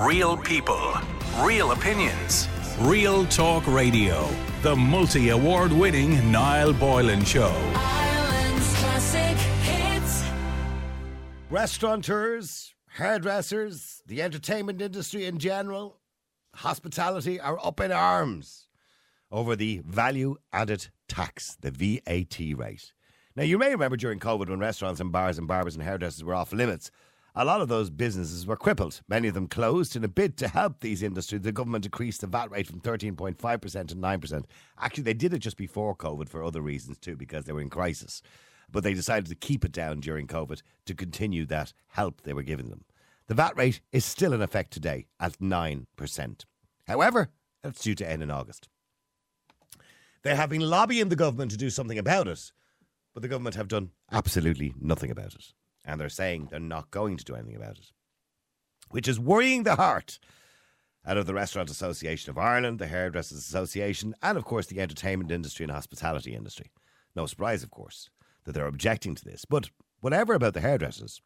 Real people, real opinions, real talk radio. The multi award winning Niall Boylan Show. Ireland's classic hits. Restaurateurs, hairdressers, the entertainment industry in general, hospitality are up in arms over the value added tax, the VAT rate. Now, you may remember during COVID when restaurants and bars and barbers and hairdressers were off limits, a lot of those businesses were crippled. Many of them closed. In a bid to help these industries, the government decreased the VAT rate from 13.5% to 9%. Actually, they did it just before COVID for other reasons too, because they were in crisis. But they decided to keep it down during COVID to continue that help they were giving them. The VAT rate is still in effect today at 9%. However, that's due to end in August. They have been lobbying the government to do something about it, but the government have done absolutely nothing about it. And they're saying they're not going to do anything about it, which is worrying the heart out of the Restaurant Association of Ireland, the Hairdressers Association, and of course the entertainment industry and hospitality industry. No surprise, of course, that they're objecting to this. But whatever about the hairdressers,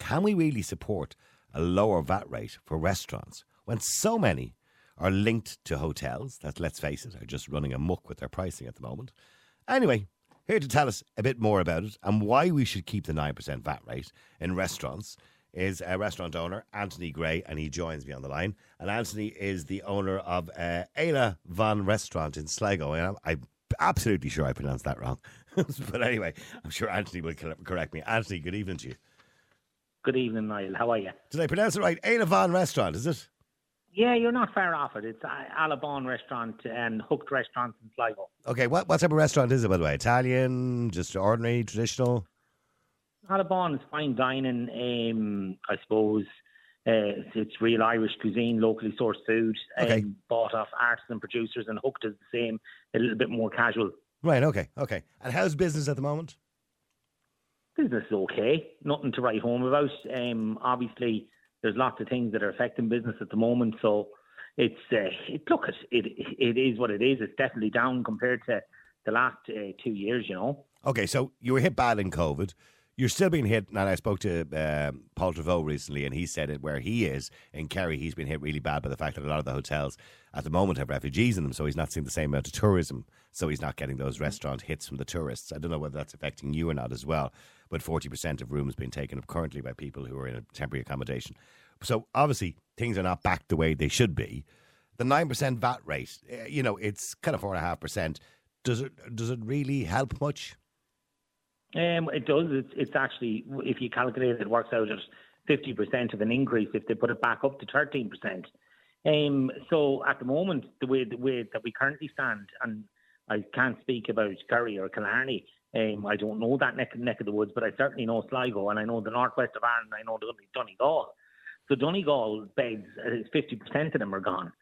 can we really support a lower VAT rate for restaurants when so many are linked to hotels that, let's face it, are just running amok with their pricing at the moment? Anyway, here to tell us a bit more about it and why we should keep the 9% VAT rate in restaurants is a restaurant owner, Anthony Gray, and he joins me on the line. And Anthony is the owner of uh, Ayla Van Restaurant in Sligo. And I'm, I'm absolutely sure I pronounced that wrong. but anyway, I'm sure Anthony will correct me. Anthony, good evening to you. Good evening, Niall. How are you? Did I pronounce it right? Ayla Van Restaurant, is it? Yeah, you're not far off it. It's uh, Eala Bhán Restaurant and Hooked Restaurants in Sligo. Okay, what, what type of restaurant is it, by the way? Italian, just ordinary, traditional? Eala Bhán is fine dining. Um, I suppose uh, it's, it's real Irish cuisine, locally sourced food, um, Okay. bought off artisan producers, and Hooked is the same, a little bit more casual. Right, okay, okay. And how's business at the moment? Business is okay, nothing to write home about. Um, obviously, there's lots of things that are affecting business at the moment, so it's uh, it, look it, it is what it is. It's definitely down compared to the last uh, two years, you know. Okay, so you were hit bad in COVID. You're still being hit. And I spoke to um, Paul Treyvaud recently, and he said it where he is in Kerry, he's been hit really bad by the fact that a lot of the hotels at the moment have refugees in them, so he's not seeing the same amount of tourism. So he's not getting those restaurant hits from the tourists. I don't know whether that's affecting you or not as well, but 40% of rooms being taken up currently by people who are in temporary accommodation. So obviously, things are not back the way they should be. The 9% VAT rate, eh, you know, it's kind of 4.5%. Does it, does it really help much? Um, it does. It's, it's actually, if you calculate it, it works out at 50% of an increase if they put it back up to 13%. Um, so at the moment, the way, the way that we currently stand, and I can't speak about Kerry or Killarney, um, I don't know that neck, neck of the woods, but I certainly know Sligo and I know the northwest of Ireland, I know Donegal. So Donegal beds, uh, 50% of them are gone.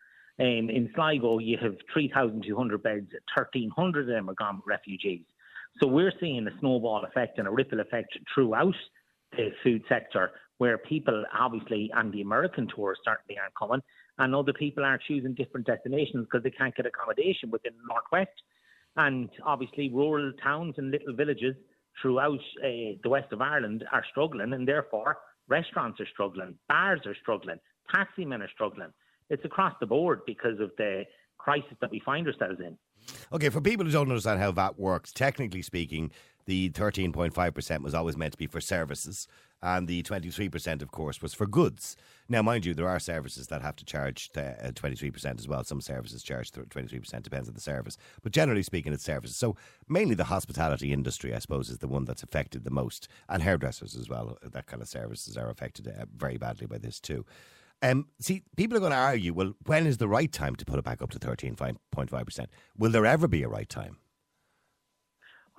Um, in Sligo, you have 3,200 beds, 1,300 of them are gone with refugees. So we're seeing a snowball effect and a ripple effect throughout the food sector where people obviously, and the American tourists certainly aren't coming, and other people are choosing different destinations because they can't get accommodation within the Northwest. And obviously, rural towns and little villages throughout uh, the west of Ireland are struggling, and therefore, restaurants are struggling, bars are struggling, taxi men are struggling. It's across the board because of the crisis that we find ourselves in. Okay, for people who don't understand how VAT works, technically speaking, the 13.5% was always meant to be for services, and the 23%, of course, was for goods. Now, mind you, there are services that have to charge uh, 23% as well. Some services charge 23%, depends on the service. But generally speaking, it's services. So, mainly the hospitality industry, I suppose, is the one that's affected the most, and hairdressers as well. That kind of services are affected uh, very badly by this, too. Um, see, people are going to argue, well, when is the right time to put it back up to 13.5%? Will there ever be a right time?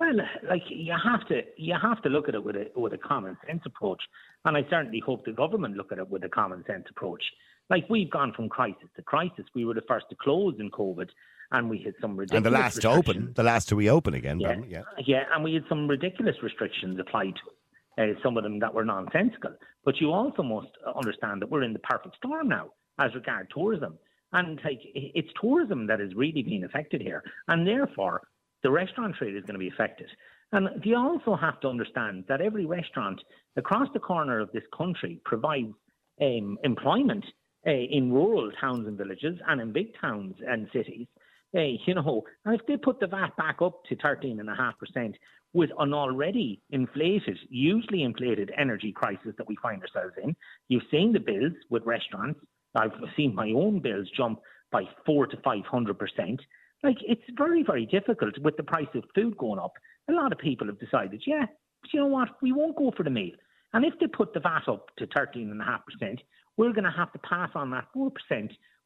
Well, like you have to you have to look at it with a with a common sense approach, and I certainly hope the government look at it with a common sense approach. Like we've gone from crisis to crisis. We were the first to close in COVID, and we had some ridiculous And the last to open, the last to reopen again. Yeah, yeah. yeah, and we had some ridiculous restrictions applied to us. Uh, some of them that were nonsensical. But you also must understand that we're in the perfect storm now as regard tourism, and like it's tourism that is really being affected here, and therefore the restaurant trade is going to be affected. And you also have to understand that every restaurant across the corner of this country provides um, employment uh, in rural towns and villages and in big towns and cities. Uh, you know, and if they put the VAT back up to 13.5% with an already inflated, usually inflated energy crisis that we find ourselves in, you've seen the bills with restaurants. I've seen my own bills jump by four to 500%. Like, it's very, very difficult with the price of food going up. A lot of people have decided, yeah, but you know what, we won't go for the meal. And if they put the VAT up to 13.5%, we're going to have to pass on that 4%,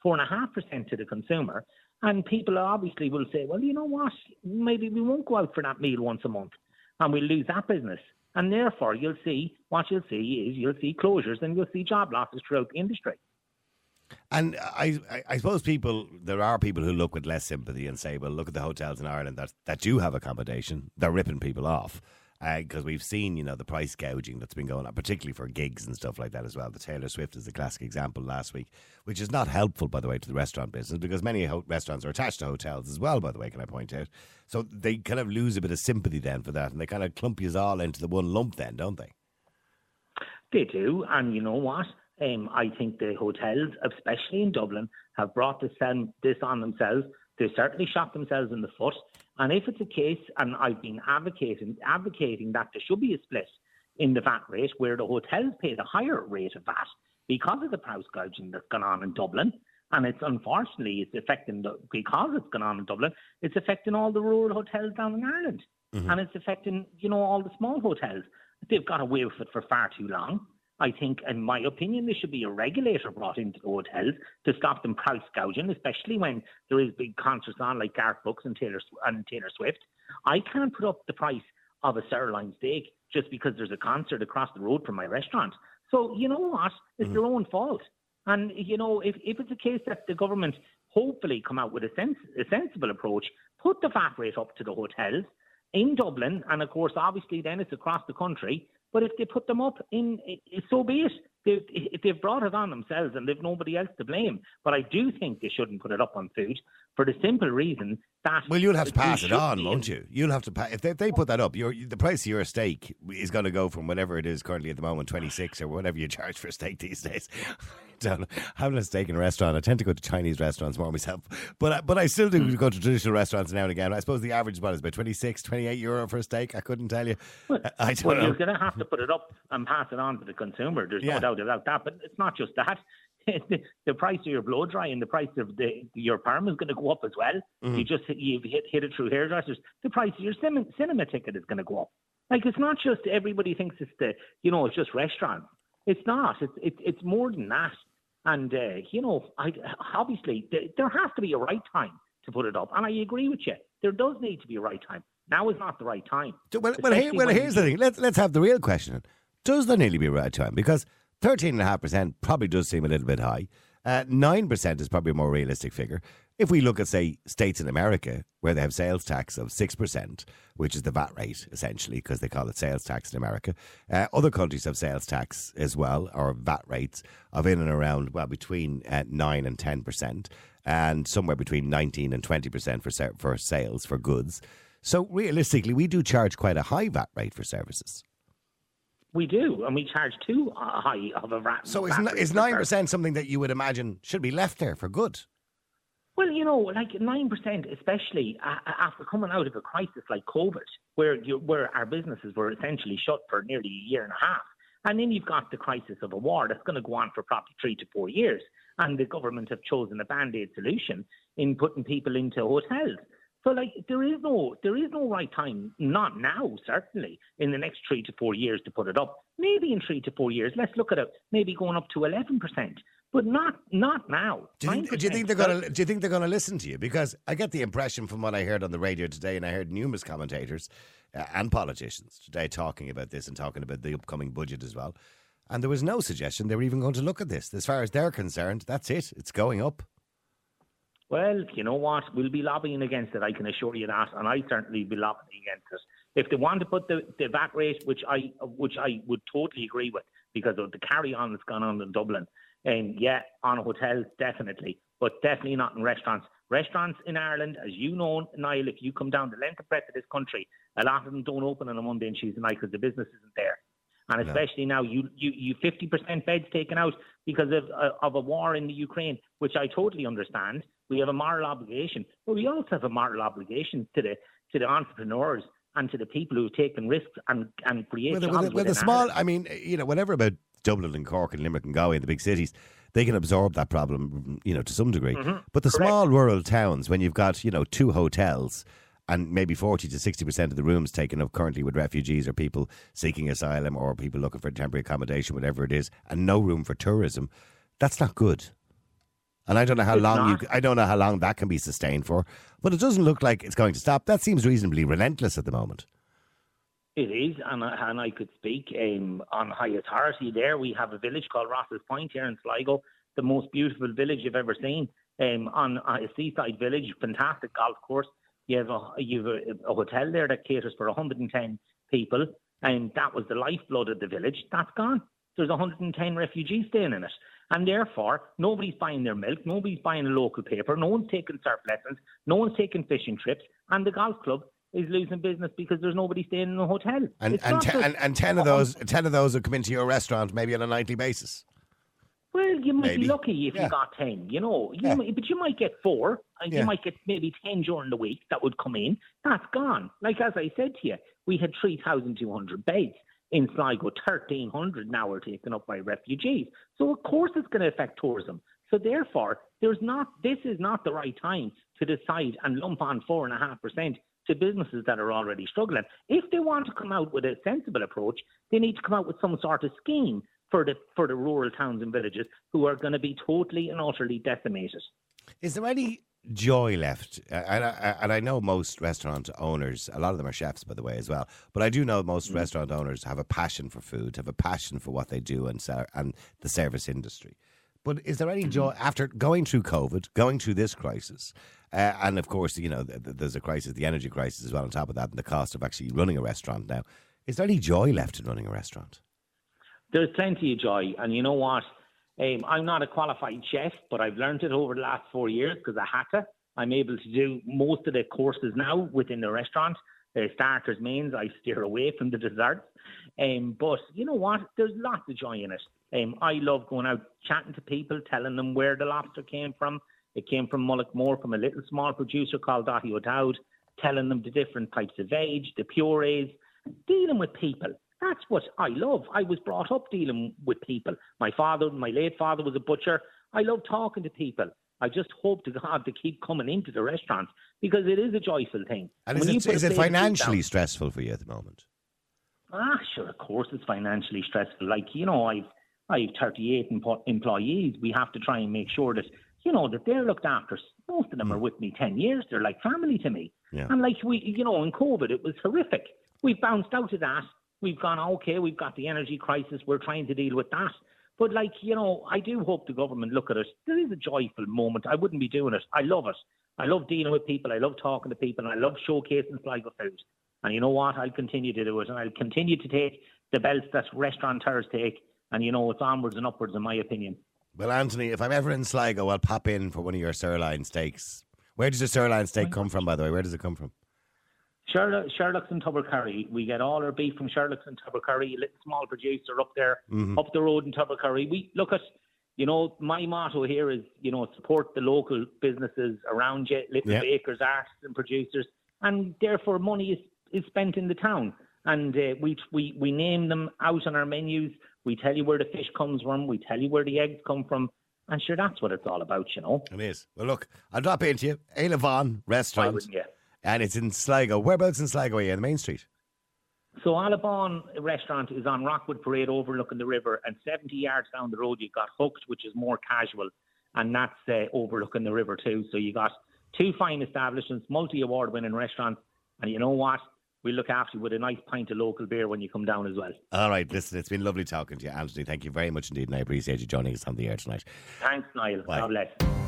4.5% to the consumer. And people obviously will say, well, you know what? Maybe we won't go out for that meal once a month and we'll lose that business. And therefore, you'll see what you'll see is you'll see closures and you'll see job losses throughout the industry. And I, I, I suppose people, there are people who look with less sympathy and say, well, look at the hotels in Ireland that, that do have accommodation. They're ripping people off. Because we've seen, you know, the price gouging that's been going on, particularly for gigs and stuff like that as well. The Taylor Swift is the classic example last week, which is not helpful, by the way, to the restaurant business because many ho- restaurants are attached to hotels as well, by the way, can I point out? So they kind of lose a bit of sympathy then for that and they kind of clump you all into the one lump then, don't they? They do, and you know what? Um, I think the hotels, especially in Dublin, have brought this, um, this on themselves. They certainly shot themselves in the foot. And if it's a case, and I've been advocating advocating that there should be a split in the VAT rate where the hotels pay the higher rate of VAT because of the price gouging that's gone on in Dublin. And it's unfortunately it's affecting the because it's gone on in Dublin, it's affecting all the rural hotels down in Ireland. Mm-hmm. And it's affecting, you know, all the small hotels. They've got away with it for far too long. I think, in my opinion, there should be a regulator brought into the hotels to stop them price gouging, especially when there is big concerts on like Garth Brooks and Taylor and Taylor Swift. I can't put up the price of a sirloin steak just because there's a concert across the road from my restaurant. So you know what? It's mm-hmm. their own fault. And you know, if if it's a case that the government hopefully come out with a, sens- a sensible approach, put the VAT rate up to the hotels in Dublin, and of course, obviously, then it's across the country. But if they put them up in, so be it. They've, they've brought it on themselves and they've nobody else to blame. But I do think they shouldn't put it up on food for the simple reason that. Well, you'll have to pass it on, won't you? You'll have to pass. If they, if they put that up, your the price of your steak is going to go from whatever it is currently at the moment, twenty six or whatever you charge for a steak these days. Having a steak in a restaurant, I tend to go to Chinese restaurants more myself, but I- but I still do go to traditional restaurants now and again. I suppose the average spot is about 26, 28 euro for a steak. I couldn't tell you. Well, I don't well, know. you're going to have to put it up and pass it on to the consumer. There's Yeah. no doubt about that. But it's not just that. the, price of your blow dry and the price of the your perm is going to go up as well. Mm-hmm. You just hit, you've hit, hit it through hairdressers. The price of your cinema, cinema ticket is going to go up. Like it's not just everybody thinks it's the you know it's just restaurants. It's not. It's it's, it's more than that. And uh, you know, I obviously th- there has to be a right time to put it up, and I agree with you. There does need to be a right time. Now is not the right time. So, well, well, here, well here's the thing. Let's let's have the real question. Does there nearly be a right time? Because thirteen and a half percent probably does seem a little bit high. Uh, Nine percent is probably a more realistic figure. If we look at say states in America where they have sales tax of six percent, which is the VAT rate essentially because they call it sales tax in America, uh, other countries have sales tax as well or VAT rates of in and around well between uh, nine and ten percent, and somewhere between nineteen and twenty percent for sa- for sales for goods. So realistically, we do charge quite a high VAT rate for services. We do, and we charge too high of a VAT. So is VAT n- rate is 9% something that you would imagine should be left there for good? Well, you know, like nine percent, especially a- a- after coming out of a crisis like COVID, where you, where our businesses were essentially shut for nearly a year and a half, and then you've got the crisis of a war that's going to go on for probably three to four years, and the government have chosen a band-aid solution in putting people into hotels. So, like, there is no there is no right time, not now, certainly, in the next three to four years to put it up. Maybe in three to four years, let's look at it, maybe going up to eleven percent, but not not now. Do you think, do you think they're going to? Do you think they're going to listen to you? Because I get the impression from what I heard on the radio today, and I heard numerous commentators uh, and politicians today talking about this and talking about the upcoming budget as well. And there was no suggestion they were even going to look at this. As far as they're concerned, that's it. It's going up. Well, you know what? We'll be lobbying against it. I can assure you that, and I certainly be lobbying against it. If they want to put the, the VAT rate, which I which I would totally agree with, because of the carry on that's gone on in Dublin, and yeah, on hotels definitely, but definitely not in restaurants. Restaurants in Ireland, as you know, Niall, if you come down the length and breadth of this country, a lot of them don't open on a Monday and Tuesday night because the business isn't there. And especially now, you you you fifty percent beds taken out because of uh, of a war in the Ukraine, which I totally understand. We have a moral obligation, but we also have a moral obligation to the to the entrepreneurs and to the people who've taken risks and and create the- jobs with, the- with the small, I mean, you know, whatever about Dublin and Cork and Limerick and Galway and the big cities, they can absorb that problem, you know, to some degree. But the Mm-hmm. Correct. small rural towns, when you've got, you know, two hotels and maybe 40 to 60% of the rooms taken up currently with refugees or people seeking asylum or people looking for temporary accommodation, whatever it is, and no room for tourism, that's not good. And I don't know how It's long not. you, I don't know how long that can be sustained for, but it doesn't look like it's going to stop. That seems reasonably relentless at the moment. It is, and I, and I could speak um, on high authority there. We have a village called Rosses Point here in Sligo, the most beautiful village you've ever seen. Um, on a seaside village, fantastic golf course. You have a you have a, a hotel there that caters for 110 people, and that was the lifeblood of the village. That's gone. There's 110 refugees staying in it, and therefore nobody's buying their milk, nobody's buying a local paper, no one's taking surf lessons, no one's taking fishing trips, and the golf club is losing business because there's nobody staying in the hotel. And and, te- and and ten of those ten of those will come into your restaurant maybe on a nightly basis. Well, you might Maybe. be lucky if Yeah. you got ten. You know, you Yeah. might, but you might get four, uh, and Yeah. you might get maybe ten during the week that would come in. That's gone. Like as I said to you, we had three thousand two hundred beds in Sligo. Thirteen hundred now are taken up by refugees. So of course it's going to affect tourism. So therefore, there's not. This is not the right time to decide and lump on four and a half percent to businesses that are already struggling. If they want to come out with a sensible approach, they need to come out with some sort of scheme for the for the rural towns and villages who are going to be totally and utterly decimated. Is there any joy left? And I, and I know most restaurant owners, a lot of them are chefs, by the way, as well. But I do know most restaurant owners have a passion for food, have a passion for what they do and ser- and the service industry. But is there any joy after going through COVID, going through this crisis, uh, and of course, you know, th- th- there's a crisis, the energy crisis as well on top of that, and the cost of actually running a restaurant now. Is there any joy left in running a restaurant? There's plenty of joy, and you know what? Um, I'm not a qualified chef, but I've learned it over the last four years because I had to. I'm able to do most of the courses now within the restaurant. The starters, mains, I steer away from the desserts. Um, but you know what? There's lots of joy in it. Um, I love going out chatting to people, telling them where the lobster came from. It came from Mullaghmore from a little small producer called Dottie O'Dowd, telling them the different types of age, the purees, dealing with people. That's what I love. I was brought up dealing with people. My father, my late father was a butcher. I love talking to people. I just hope to God to keep coming into the restaurants because it is a joyful thing. And When is it, is it plate of food financially stressful for you at the moment? Ah, sure, of course it's financially stressful. Like, you know, I've I've 38 empo- employees. We have to try and make sure that, you know, that they're looked after. Most of them are with me 10 years. They're like family to me. Yeah. And like we, you know, in COVID, it was horrific. We've bounced out of that. We've gone, okay, we've got the energy crisis. We're trying to deal with that. But like, you know, I do hope the government look at it. There is a joyful moment. I wouldn't be doing it. I love it. I love dealing with people. I love talking to people. And I love showcasing Sligo food. And you know what? I'll continue to do it. And I'll continue to take the belts that restaurateurs take. And you know, it's onwards and upwards, in my opinion. Well, Anthony, if I'm ever in Sligo, I'll pop in for one of your sirloin steaks. Where does the sirloin steak come from, by the way? Where does it come from? Sherlock, Sherlock's and Tubbercurry. We get all our beef from Sherlock's and Tubbercurry, a little small producer up there, Mm-hmm. up the road in Tubbercurry. We look at, you know, my motto here is, you know, support the local businesses around you, little Yeah. bakers, artists, and producers, and therefore money is, is spent in the town. And uh, we, we we name them out on our menus. We tell you where the fish comes from. We tell you where the eggs come from. And sure, that's what it's all about, you know. It is. Well, look, I'll drop into you. Aila Vaughan Why restaurant. wouldn't you? And it's in Sligo. Whereabouts in Sligo are you? In the main street? So Eala Bhán restaurant is on Rockwood Parade overlooking the river, and 70 yards down the road you've got Hooked, which is more casual, and that's uh, overlooking the river too. So you've got two fine establishments, multi-award winning restaurants, and you know what? We look after you with a nice pint of local beer when you come down as well. All right, listen, it's been lovely talking to you, Anthony. Thank you very much indeed, and I appreciate you joining us on the air tonight. Thanks, Niall. Bye. God bless.